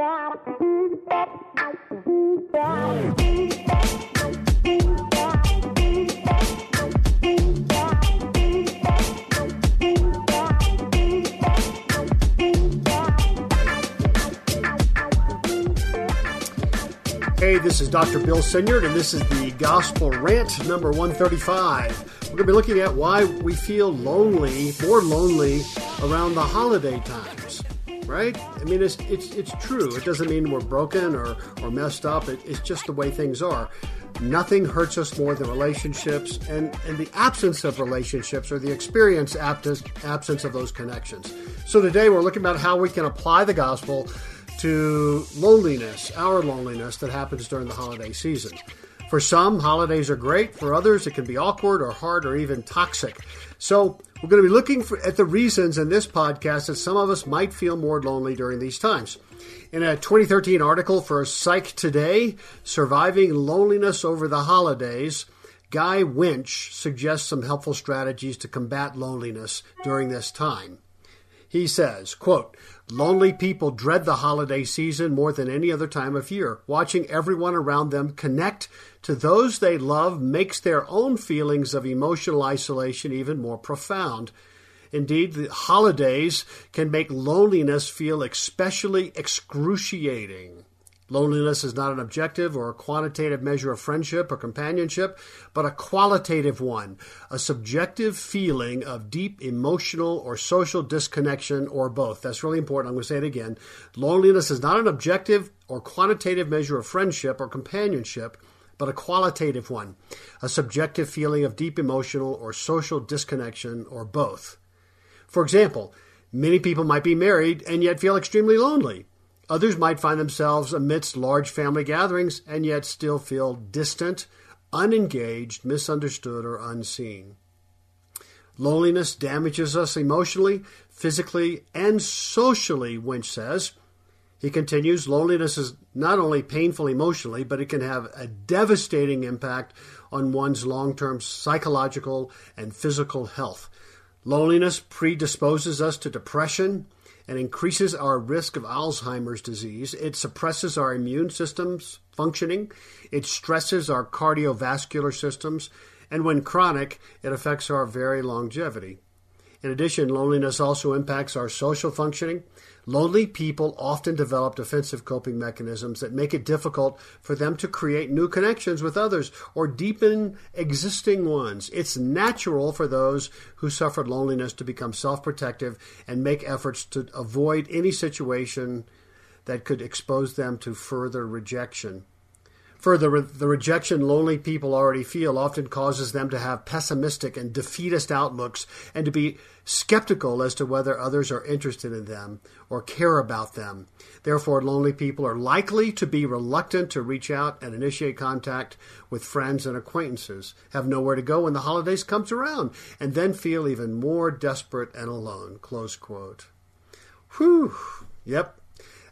Hey, this is Dr. Bill Senyard, and this is the Gospel Rant number 135. We're going to be looking at why we feel lonely, more lonely around the holiday times, right? I mean, it's, it's, it's true. It doesn't mean we're broken or, or messed up, it, it's just the way things are. Nothing hurts us more than relationships, and, and the absence of relationships or the experience absence of those connections. So today we're looking about how we can apply the gospel to loneliness, our loneliness that happens during the holiday season. For some, holidays are great. For others, it can be awkward or hard or even toxic. So, we're going to be looking for, at the reasons in this podcast that some of us might feel more lonely during these times. In a 2013 article for Psych Today, Surviving Loneliness Over the Holidays, Guy Winch suggests some helpful strategies to combat loneliness during this time. He says, quote, Lonely people dread the holiday season more than any other time of year. Watching everyone around them connect to those they love makes their own feelings of emotional isolation even more profound. Indeed, the holidays can make loneliness feel especially excruciating. Loneliness is not an objective or a quantitative measure of friendship or companionship, but a qualitative one, a subjective feeling of deep emotional or social disconnection or both. That's really important. I'm going to say it again. Loneliness is not an objective or quantitative measure of friendship or companionship, but a qualitative one, a subjective feeling of deep emotional or social disconnection or both. For example, many people might be married and yet feel extremely lonely. Others might find themselves amidst large family gatherings and yet still feel distant, unengaged, misunderstood, or unseen. Loneliness damages us emotionally, physically, and socially, Winch says. He continues, loneliness is not only painful emotionally, but it can have a devastating impact on one's long term psychological and physical health. Loneliness predisposes us to depression, and increases our risk of Alzheimer's disease. It suppresses our immune system's functioning. It stresses our cardiovascular systems. And when chronic, it affects our very longevity. In addition, loneliness also impacts our social functioning. Lonely people often develop defensive coping mechanisms that make it difficult for them to create new connections with others or deepen existing ones. It's natural for those who suffered loneliness to become self protective and make efforts to avoid any situation that could expose them to further rejection. Further, the rejection lonely people already feel often causes them to have pessimistic and defeatist outlooks and to be skeptical as to whether others are interested in them or care about them. Therefore, lonely people are likely to be reluctant to reach out and initiate contact with friends and acquaintances, have nowhere to go when the holidays comes around, and then feel even more desperate and alone. Close quote. Whew. Yep,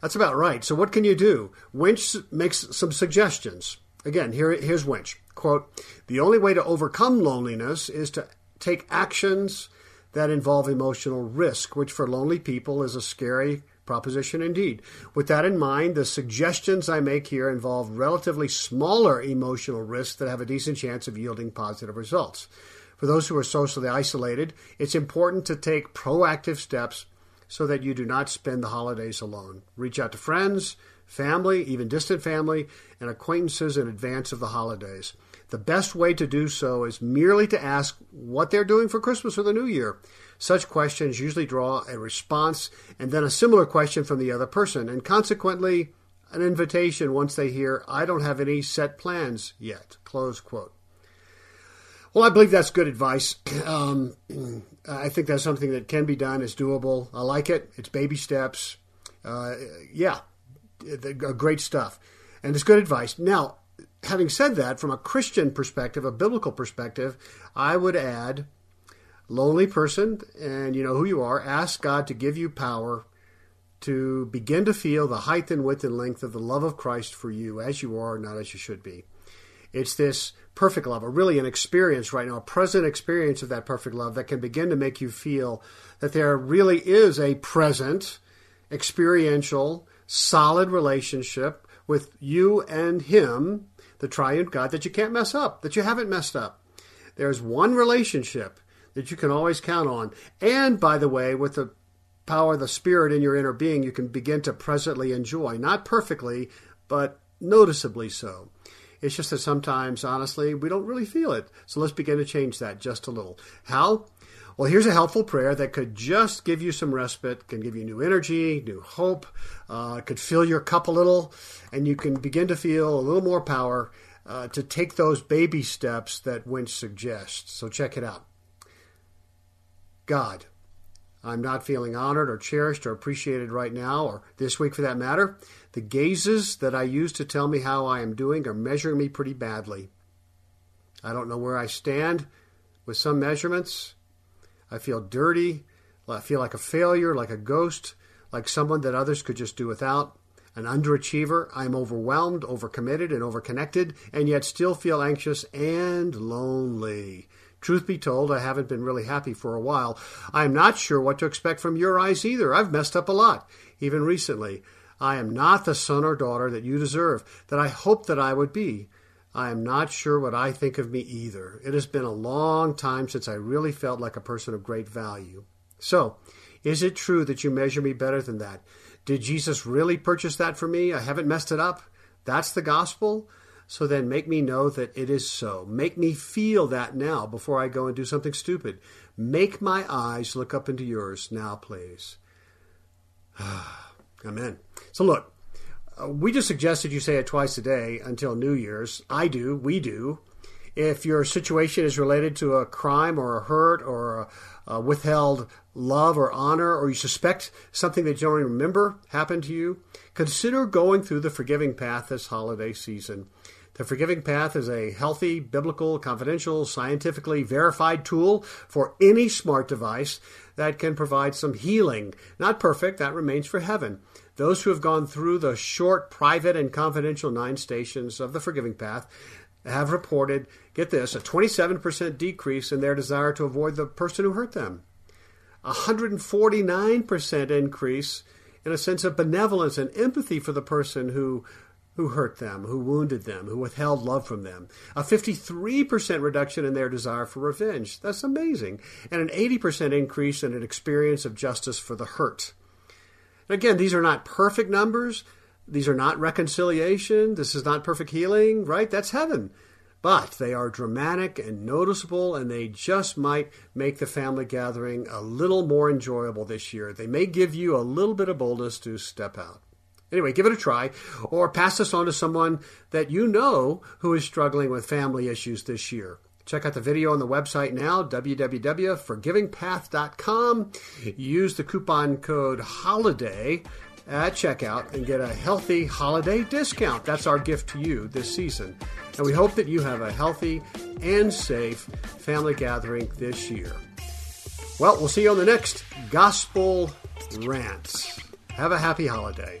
that's about right. So what can you do? Winch makes some suggestions. Again, here, here's Winch. Quote, the only way to overcome loneliness is to take actions that involve emotional risk, which for lonely people is a scary proposition indeed. With that in mind, the suggestions I make here involve relatively smaller emotional risks that have a decent chance of yielding positive results. For those who are socially isolated, it's important to take proactive steps so that you do not spend the holidays alone. Reach out to friends, family, even distant family, and acquaintances in advance of the holidays. The best way to do so is merely to ask what they're doing for Christmas or the New Year. Such questions usually draw a response and then a similar question from the other person, and consequently, an invitation once they hear, I don't have any set plans yet. Close quote. Well, I believe that's good advice. Um, I think that's something that can be done. It's doable. I like it. It's baby steps. Uh, yeah, great stuff. And it's good advice. Now, having said that, from a Christian perspective, a biblical perspective, I would add lonely person, and you know who you are, ask God to give you power to begin to feel the height and width and length of the love of Christ for you as you are, not as you should be. It's this perfect love, or really an experience right now, a present experience of that perfect love that can begin to make you feel that there really is a present, experiential, solid relationship with you and Him, the triune God, that you can't mess up, that you haven't messed up. There's one relationship that you can always count on. And by the way, with the power of the Spirit in your inner being, you can begin to presently enjoy. Not perfectly, but noticeably so. It's just that sometimes, honestly, we don't really feel it. So let's begin to change that just a little. How? Well, here's a helpful prayer that could just give you some respite, can give you new energy, new hope, uh, could fill your cup a little, and you can begin to feel a little more power uh, to take those baby steps that Winch suggests. So check it out. God, I'm not feeling honored or cherished or appreciated right now, or this week for that matter. The gazes that I use to tell me how I am doing are measuring me pretty badly. I don't know where I stand with some measurements. I feel dirty. I feel like a failure, like a ghost, like someone that others could just do without. An underachiever, I'm overwhelmed, overcommitted, and overconnected, and yet still feel anxious and lonely. Truth be told, I haven't been really happy for a while. I'm not sure what to expect from your eyes either. I've messed up a lot, even recently. I am not the son or daughter that you deserve, that I hoped that I would be. I am not sure what I think of me either. It has been a long time since I really felt like a person of great value. So, is it true that you measure me better than that? Did Jesus really purchase that for me? I haven't messed it up. That's the gospel. So then make me know that it is so. Make me feel that now before I go and do something stupid. Make my eyes look up into yours now, please. Amen. So look, uh, we just suggested you say it twice a day until New Year's. I do. We do. If your situation is related to a crime or a hurt or a, a withheld love or honor, or you suspect something that you don't remember happened to you, consider going through the forgiving path this holiday season. The Forgiving Path is a healthy, biblical, confidential, scientifically verified tool for any smart device that can provide some healing. Not perfect, that remains for heaven. Those who have gone through the short, private, and confidential nine stations of the Forgiving Path have reported, get this, a 27% decrease in their desire to avoid the person who hurt them, a 149% increase in a sense of benevolence and empathy for the person who who hurt them, who wounded them, who withheld love from them. A 53% reduction in their desire for revenge. That's amazing. And an 80% increase in an experience of justice for the hurt. Again, these are not perfect numbers. These are not reconciliation. This is not perfect healing, right? That's heaven. But they are dramatic and noticeable, and they just might make the family gathering a little more enjoyable this year. They may give you a little bit of boldness to step out. Anyway, give it a try or pass this on to someone that you know who is struggling with family issues this year. Check out the video on the website now, www.forgivingpath.com. Use the coupon code HOLIDAY at checkout and get a healthy holiday discount. That's our gift to you this season. And we hope that you have a healthy and safe family gathering this year. Well, we'll see you on the next Gospel Rants. Have a happy holiday.